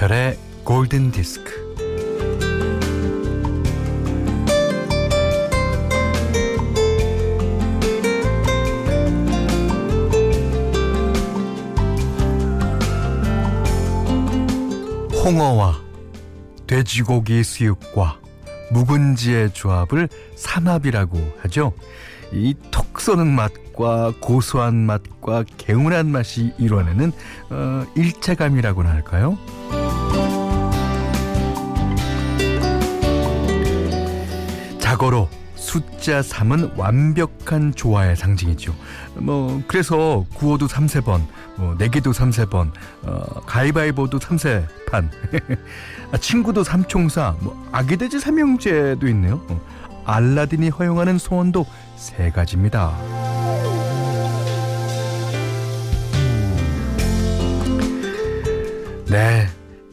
김현철의 골든 디스크. 홍어와 돼지고기 수육과 묵은지의 조합을 삼합이라고 하죠. 이 톡 쏘는 맛과 고소한 맛과 개운한 맛이 이뤄내는 어, 일체감이라고나 할까요? 자고로 숫자 3은 완벽한 조화의 상징이죠. 뭐 그래서 구호도 3세번, 뭐 내기도 3세번, 어, 가위바위보도 3세판, 아, 친구도 삼총사, 뭐 아기돼지 삼형제도 있네요. 어, 알라딘이 허용하는 소원도 세 가지입니다. 네,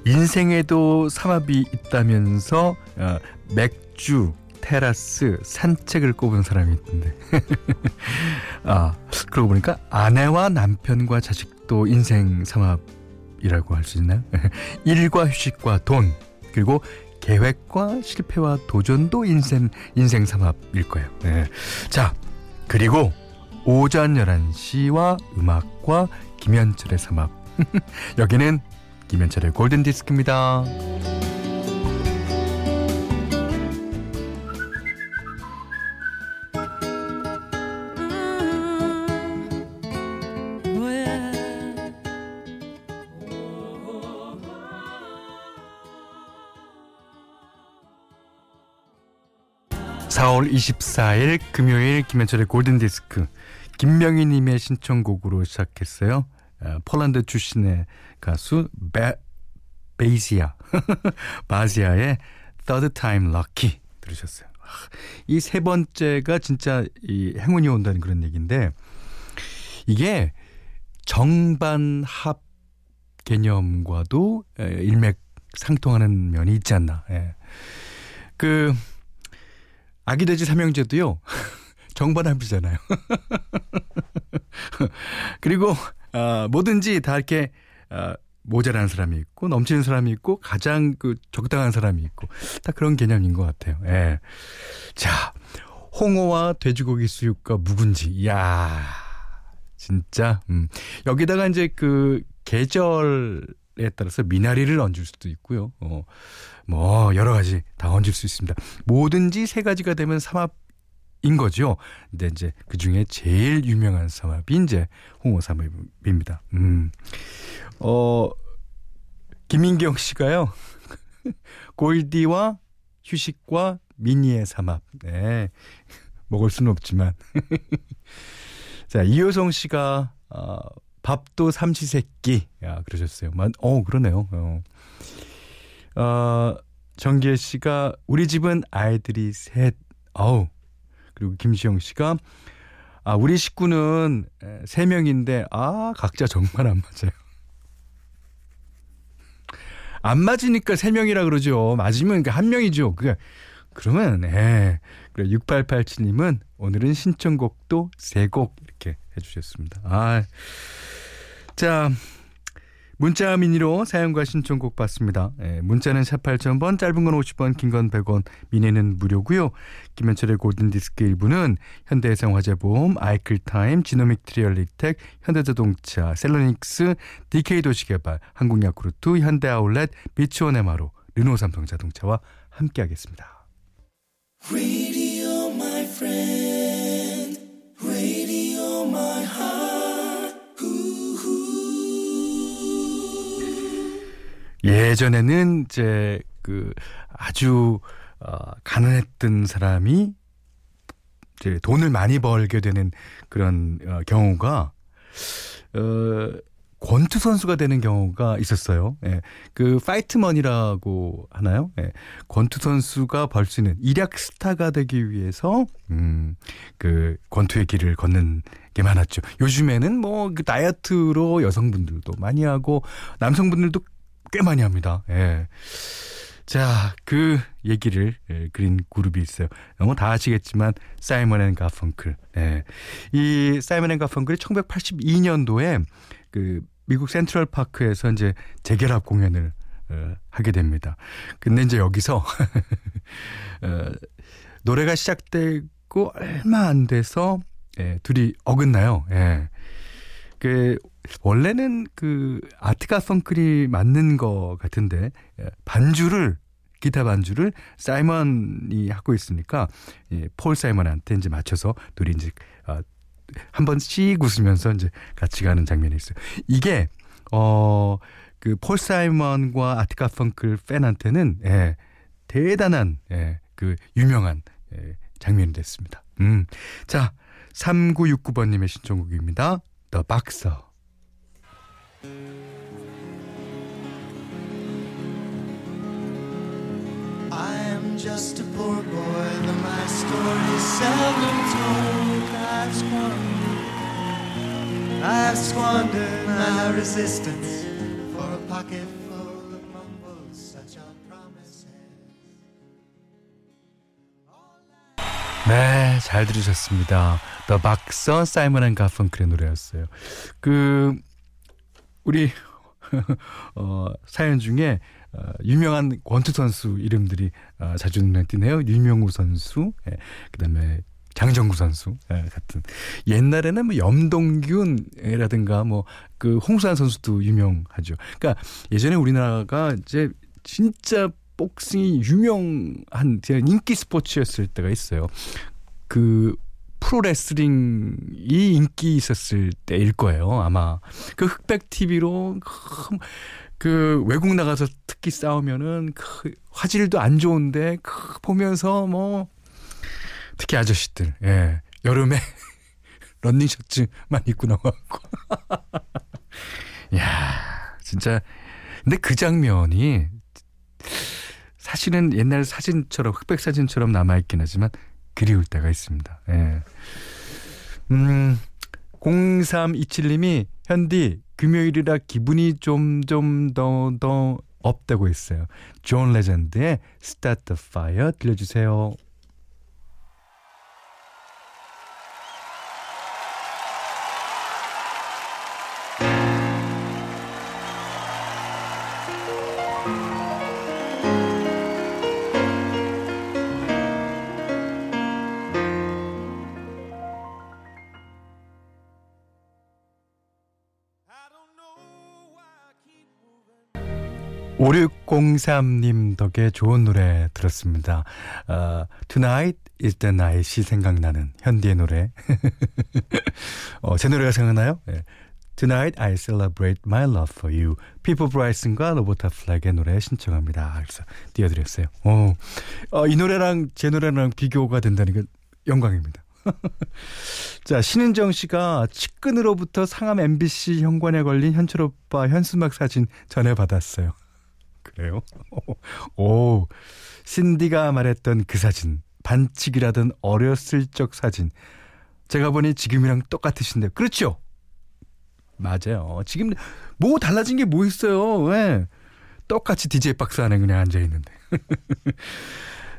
인생에도 삼합이 있다면서 어, 맥주, 테라스, 산책을 꼽은 사람이 있던데. 아, 그러고 보니까 아내와 남편과 자식도 인생 삼합이라고 할 수 있나요? 일과 휴식과 돈, 그리고 계획과 실패와 도전도 인생, 인생 삼합일 거예요. 네. 자, 그리고 오전 11시와 음악과 김현철의 삼합. 여기는 김현철의 골든디스크입니다. 4월 24일 금요일 김현철의 골든디스크 김명희님의 신청곡으로 시작했어요. 어, 폴란드 출신의 가수 베, 베이시아 바시아의 Third Time Lucky 들으셨어요. 이 세 번째가 진짜 이 행운이 온다는 그런 얘기인데 이게 정반합 개념과도 일맥 상통하는 면이 있지 않나. 예. 그 아기 돼지 삼형제도요. 정반합이잖아요. 그리고 어, 뭐든지 다 이렇게 어, 모자란 사람이 있고 넘치는 사람이 있고 가장 그 적당한 사람이 있고 다 그런 개념인 것 같아요. 예. 자, 홍어와 돼지고기 수육과 묵은지. 야 진짜 음. 여기다가 이제 그 계절 에 따라서 미나리를 얹을 수도 있고요. 어. 뭐 여러 가지 다 얹을 수 있습니다. 뭐든지 세 가지가 되면 삼합인 거죠. 근데 이제 그 중에 제일 유명한 삼합이 이제 홍어 삼합입니다. 음. 어 김인경 씨가요. 골디와 휴식과 미니의 삼합. 네. 먹을 수는 없지만. 자, 이효성 씨가 어, 밥도 삼시세끼. 야, 그러셨어요. 만, 어, 그러네요. 어. 어, 정기혜 씨가 우리 집은 아이들이 셋. 어우. 그리고 김시영 씨가 아, 우리 식구는 세 명인데 아, 각자 정말 안 맞아요. 안 맞으니까 세 명이라 그러죠. 맞으면 한 명이죠. 그 그러면 예. 그래 6887님은 오늘은 신청곡도 세 곡 이렇게 해 주셨습니다. 아. 자, 문자 미니로 사연과 신청곡 받습니다. 예, 문자는 샵 8000번, 짧은 건 50원, 긴 건 100원, 미니는 무료고요. 김현철의 골든디스크 일부는 현대해상화재보험, 아이클타임, 지노믹트리 얼리텍, 현대자동차, 셀러닉스, DK도시개발, 한국야쿠르트, 현대아울렛, 비치원에마로, 르노삼성자동차와 함께하겠습니다. 예전에는 이제 그 아주 어, 가난했던 사람이 이제 돈을 많이 벌게 되는 그런 어, 경우가 어 권투 선수가 되는 경우가 있었어요. 예. 그 파이트머니라고 하나요? 예. 권투 선수가 벌 수 있는 일약 스타가 되기 위해서 음 그 권투의 길을 걷는 게 많았죠. 요즘에는 뭐 그 다이어트로 여성분들도 많이 하고 남성분들도 꽤 많이 합니다. 예. 자, 그 얘기를 예, 그린 그룹이 있어요. 너무 다 아시겠지만 사이먼 앤 가펑클. 예. 이 사이먼 앤 가펑클이 1982년도에 그 미국 센트럴 파크에서 이제 재결합 공연을 어, 하게 됩니다. 근데 이제 여기서 어, 노래가 시작되고 얼마 안 돼서 예, 둘이 어긋나요. 예. 그 원래는 그 아트가 펑클이 맞는 것 같은데 예, 반주를 기타 반주를 사이먼이 하고 있으니까 예, 폴 사이먼한테 이제 맞춰서 둘이 이제 어, 한번 씩 웃으면서 이제 같이 가는 장면이 있어요. 이게 어 그 폴 사이먼과 아티카 펑클 팬한테는 예, 대단한 예, 그 유명한 예, 장면이 됐습니다. 음. 자, 3969번 님의 신청곡입니다. The Boxer. I am just a poor boy, though my story is seldom told. I've squandered, I've squandered my resistance for a pocket full of mumbles, such are promises. 네, 잘 들으셨습니다. The Boxer, 사이먼 앤 가펑클의 노래였어요. 그 우리 어, 사연 중에 어, 유명한 권투 선수 이름들이 어, 자주 눈에 띄네요. 유명우 선수, 예, 그다음에 장정구 선수 예, 같은 옛날에는 뭐 염동균이라든가 뭐 그 홍수환 선수도 유명하죠. 그러니까 예전에 우리나라가 이제 진짜 복싱이 유명한 인기 스포츠였을 때가 있어요. 그 프로레슬링이 인기 있었을 때일 거예요, 아마. 그 흑백 TV로 그 외국 나가서 특히 싸우면은 그 화질도 안 좋은데 그 보면서 뭐 특히 아저씨들, 예. 여름에 런닝 셔츠만 입고 나와갖고. 야 진짜. 근데 그 장면이 사실은 옛날 사진처럼 흑백 사진처럼 남아있긴 하지만 그리울 때가 있습니다. 예. 음, 0327님이 현디 금요일이라 기분이 좀 좀 더더 up됐다고 했어요. 존 레전드의 Start a Fire 들려주세요. 오육공삼님 덕에 좋은 노래 들었습니다. 어, Tonight is the night이 생각나는 현디의 노래. 어, 제 노래가 생각나요? 네. Tonight I celebrate my love for you. 피보 브라이슨과 로버타 플랙의 노래 신청합니다. 그래서 띄워드렸어요. 어, 어, 이 노래랑 제 노래랑 비교가 된다는 게 영광입니다. 자, 신은정 씨가 측근으로부터 상암 MBC 현관에 걸린 현철 오빠 현수막 사진 전해 받았어요. 그래요? 오, 신디가 말했던 그 사진, 반칙이라던 어렸을 적 사진. 제가 보니 지금이랑 똑같으신데, 그렇죠? 맞아요. 지금 뭐 달라진 게 뭐 있어요? 왜? 똑같이 DJ 박스 안에 그냥 앉아 있는데.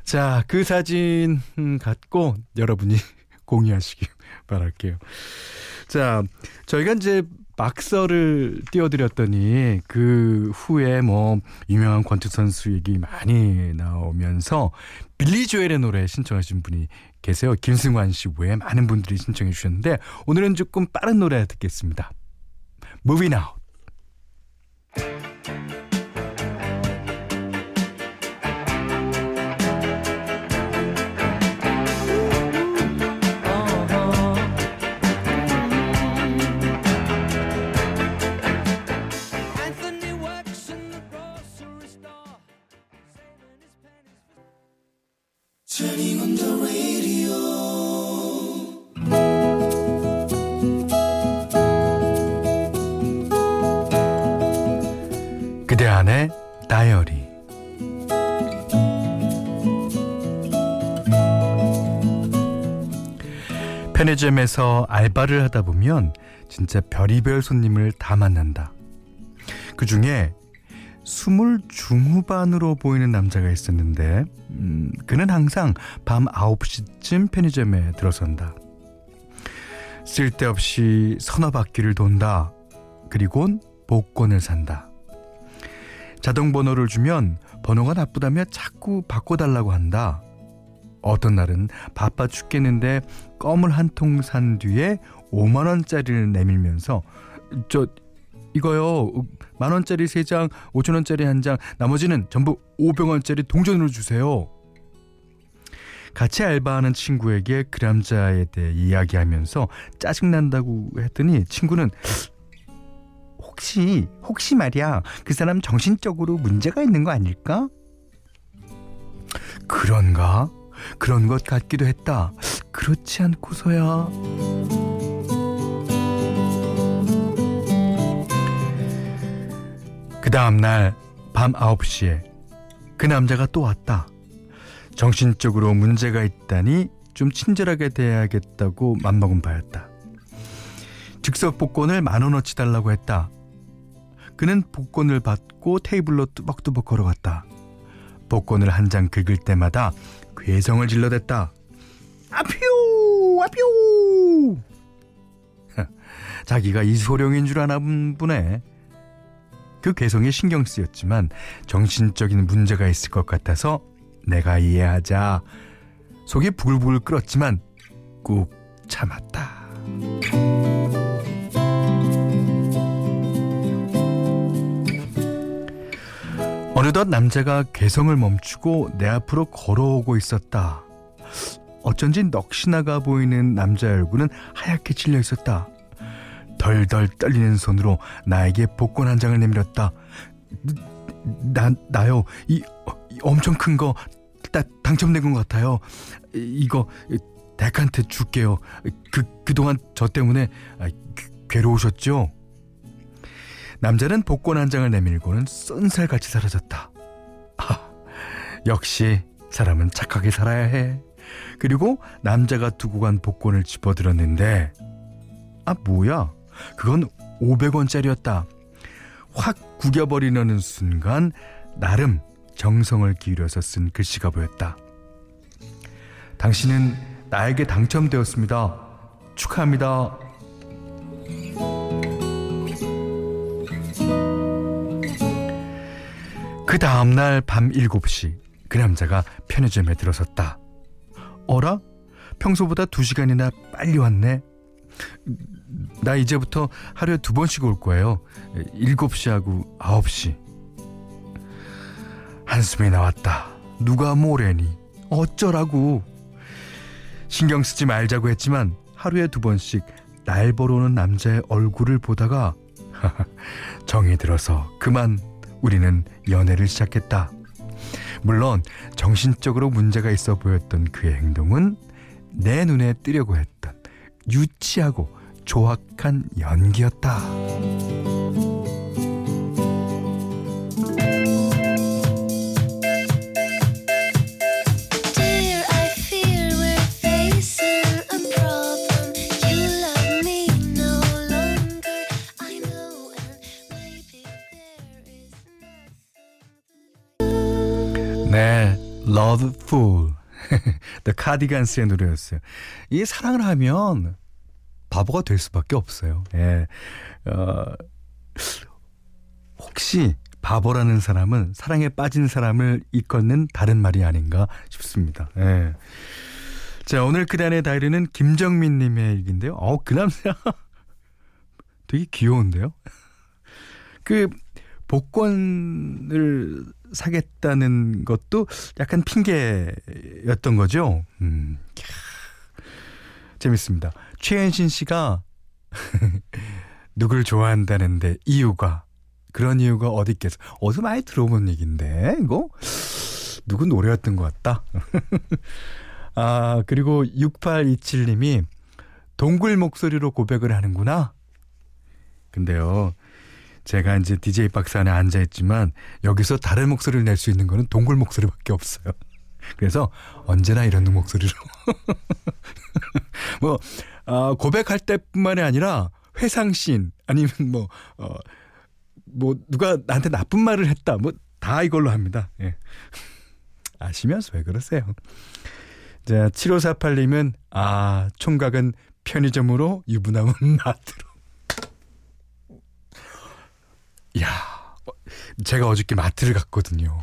자, 그 사진 갖고 여러분이 공유하시기 바랄게요. 자, 저희가 이제 막서를 띄워드렸더니 그 후에 뭐 유명한 권투 선수 얘기 많이 나오면서 빌리 조엘의 노래 신청하신 분이 계세요. 김승환 씨 외에 많은 분들이 신청해 주셨는데 오늘은 조금 빠른 노래 듣겠습니다. Moving Out. 그대 안의 다이어리 편의점에서 알바를 하다 보면 진짜 별의별 손님을 다 만난다. 그 중에 스물 중후반으로 보이는 남자가 있었는데, 음, 그는 항상 밤 9시쯤 편의점에 들어선다. 쓸데없이 서너 바퀴를 돈다. 그리곤 복권을 산다. 자동 번호를 주면 번호가 나쁘다며 자꾸 바꿔달라고 한다. 어떤 날은 바빠 죽겠는데 껌을 한 통 산 뒤에 5만 원짜리를 내밀면서 저 이거요 만 원짜리 3장 5천 원짜리 한장 나머지는 전부 500원짜리 동전으로 주세요. 같이 알바하는 친구에게 그 남자에 대해 이야기하면서 짜증난다고 했더니 친구는 혹시 혹시 말이야 그 사람 정신적으로 문제가 있는 거 아닐까? 그런가? 그런 것 같기도 했다. 그렇지 않고서야. 그 다음날 밤 9시에 그 남자가 또 왔다. 정신적으로 문제가 있다니 좀 친절하게 대해야겠다고 맘먹은 바였다. 즉석 복권을 만 원어치 달라고 했다. 그는 복권을 받고 테이블로 뚜벅뚜벅 걸어갔다. 복권을 한 장 긁을 때마다 괴성을 질러댔다. 아퓨 아퓨 자기가 이소룡인 줄 아나 보네. 그 괴성에 신경 쓰였지만 정신적인 문제가 있을 것 같아서 내가 이해하자 속이 부글부글 끓었지만 꾹 참았다. 어느덧 남자가 괴성을 멈추고 내 앞으로 걸어오고 있었다. 어쩐지 넋이 나가 보이는 남자의 얼굴은 하얗게 찔려 있었다. 덜덜 떨리는 손으로 나에게 복권 한 장을 내밀었다. 나, 나요. 이, 이 엄청 큰 거, 다, 당첨된 것 같아요. 이거, 덱한테 줄게요. 그, 그동안 저 때문에 아, 괴로우셨죠? 남자는 복권 한 장을 내밀고는 쏜살같이 사라졌다. 아, 역시 사람은 착하게 살아야 해. 그리고 남자가 두고 간 복권을 집어들었는데, 아, 뭐야? 그건 500원짜리였다. 확 구겨버리려는 순간, 나름 정성을 기울여서 쓴 글씨가 보였다. 당신은 나에게 당첨되었습니다. 축하합니다. 그 다음날 밤 7시 그 남자가 편의점에 들어섰다. 어라? 평소보다 2시간이나 빨리 왔네. 나 이제부터 하루에 두 번씩 올 거예요. 7시하고 9시. 한숨이 나왔다. 누가 뭐래니? 어쩌라고. 신경 쓰지 말자고 했지만 하루에 두 번씩 날 보러 오는 남자의 얼굴을 보다가 정이 들어서 그만 우리는 연애를 시작했다. 물론 정신적으로 문제가 있어 보였던 그의 행동은 내 눈에 띄려고 했던 유치하고 조악한 연기였다. 네, Love Fool. The Cardigans의 노래였어요. 이 사랑을 하면 바보가 될 수밖에 없어요. 예. 어, 혹시 바보라는 사람은 사랑에 빠진 사람을 이끄는 다른 말이 아닌가 싶습니다. 예. 자, 오늘 그단의 다이리는 김정민 님의 얘기인데요. 어, 그 남자 되게 귀여운데요. 그 복권을 사겠다는 것도 약간 핑계였던 거죠. 음, 재밌습니다. 최현신 씨가 누굴 좋아한다는데 이유가 그런 이유가 어디 있겠어? 어디서 많이 들어본 얘기인데 이거 누구 노래였던 것 같다. 아 그리고 6827님이 동굴 목소리로 고백을 하는구나. 근데요 제가 이제 DJ 박스 안에 앉아 있지만 여기서 다른 목소리를 낼 수 있는 거는 동굴 목소리밖에 없어요. 그래서 언제나 이런 목소리로 뭐 어, 고백할 때뿐만이 아니라 회상씬 아니면 뭐 어, 뭐 누가 나한테 나쁜 말을 했다 뭐 다 이걸로 합니다. 예. 아시면서 왜 그러세요? 자, 7548님은 아, 총각은 편의점으로 유부남은 나트로 야, 제가 어저께 마트를 갔거든요.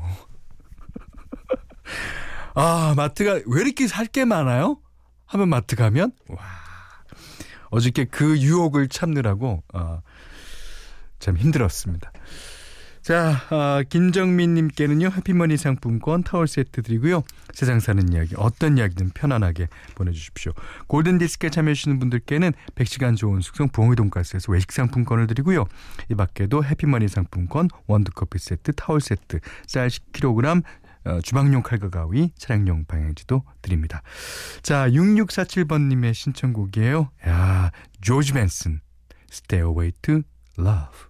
아, 마트가 왜 이렇게 살 게 많아요? 하면 마트 가면 와. 어저께 그 유혹을 참느라고 아, 참 힘들었습니다. 자, 아, 김정민 님께는요, 해피머니 상품권 타월 세트 드리고요. 세상 사는 이야기, 어떤 이야기든 편안하게 보내 주십시오. 골든 디스크에 참여해 주시는 분들께는 100시간 좋은 숙성 부엉이 돈가스에서 외식 상품권을 드리고요. 이 밖에도 해피머니 상품권, 원두 커피 세트, 타월 세트, 쌀 10kg, 어, 주방용 칼과 가위, 차량용 방향지도 드립니다. 자, 6647번님의 신청곡이에요. 야, 조지 벤슨, Stay Away to Love.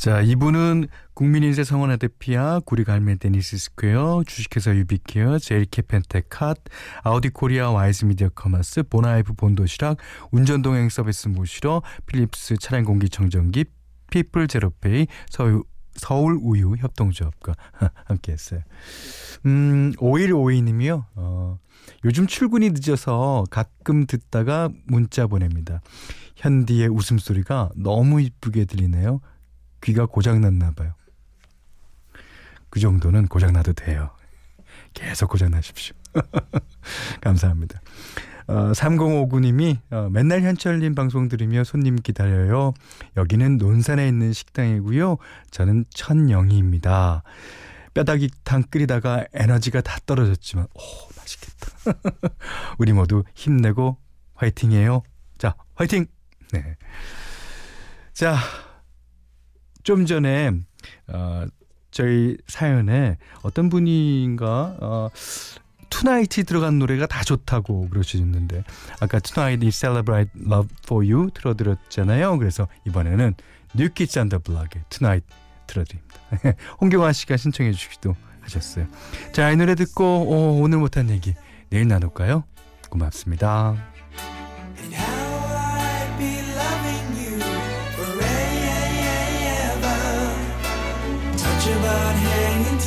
자, 이분은 국민인세 성원 아데피아, 구리 갈매 데니스 스퀘어, 주식회사 유비케어, 제일케 펜테캇, 아우디 코리아 와이즈 미디어 커머스, 보나이프 본도시락, 운전동행 서비스 모시러, 필립스 차량 공기 청정기, 피플 제로페이, 서울 서울 우유 협동조합과 함께 했어요. 음, 5152님이요. 어, 요즘 출근이 늦어서 가끔 듣다가 문자 보냅니다. 현디의 웃음소리가 너무 이쁘게 들리네요. 귀가 고장났나 봐요. 그 정도는 고장나도 돼요. 계속 고장나십시오. 감사합니다. 어, 3059님이 어, 맨날 현철님 방송 들으며 손님 기다려요. 여기는 논산에 있는 식당이고요. 저는 천영희입니다. 뼈다귀탕 끓이다가 에너지가 다 떨어졌지만 오 맛있겠다. 우리 모두 힘내고 화이팅해요. 자 화이팅. 네. 자. 좀 전에 어, 저희 사연에 어떤 분인가 어, Tonight이 들어간 노래가 다 좋다고 그러시는데 아까 Tonight I Celebrate Love For You 틀어드렸잖아요. 그래서 이번에는 on the Block의 Tonight 틀어드립니다. 홍경환 씨가 신청해 주시기도 하셨어요. 자, 이 노래 듣고 오, 오늘 못한 얘기 내일 나눌까요? 고맙습니다.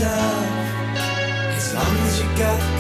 As long as you got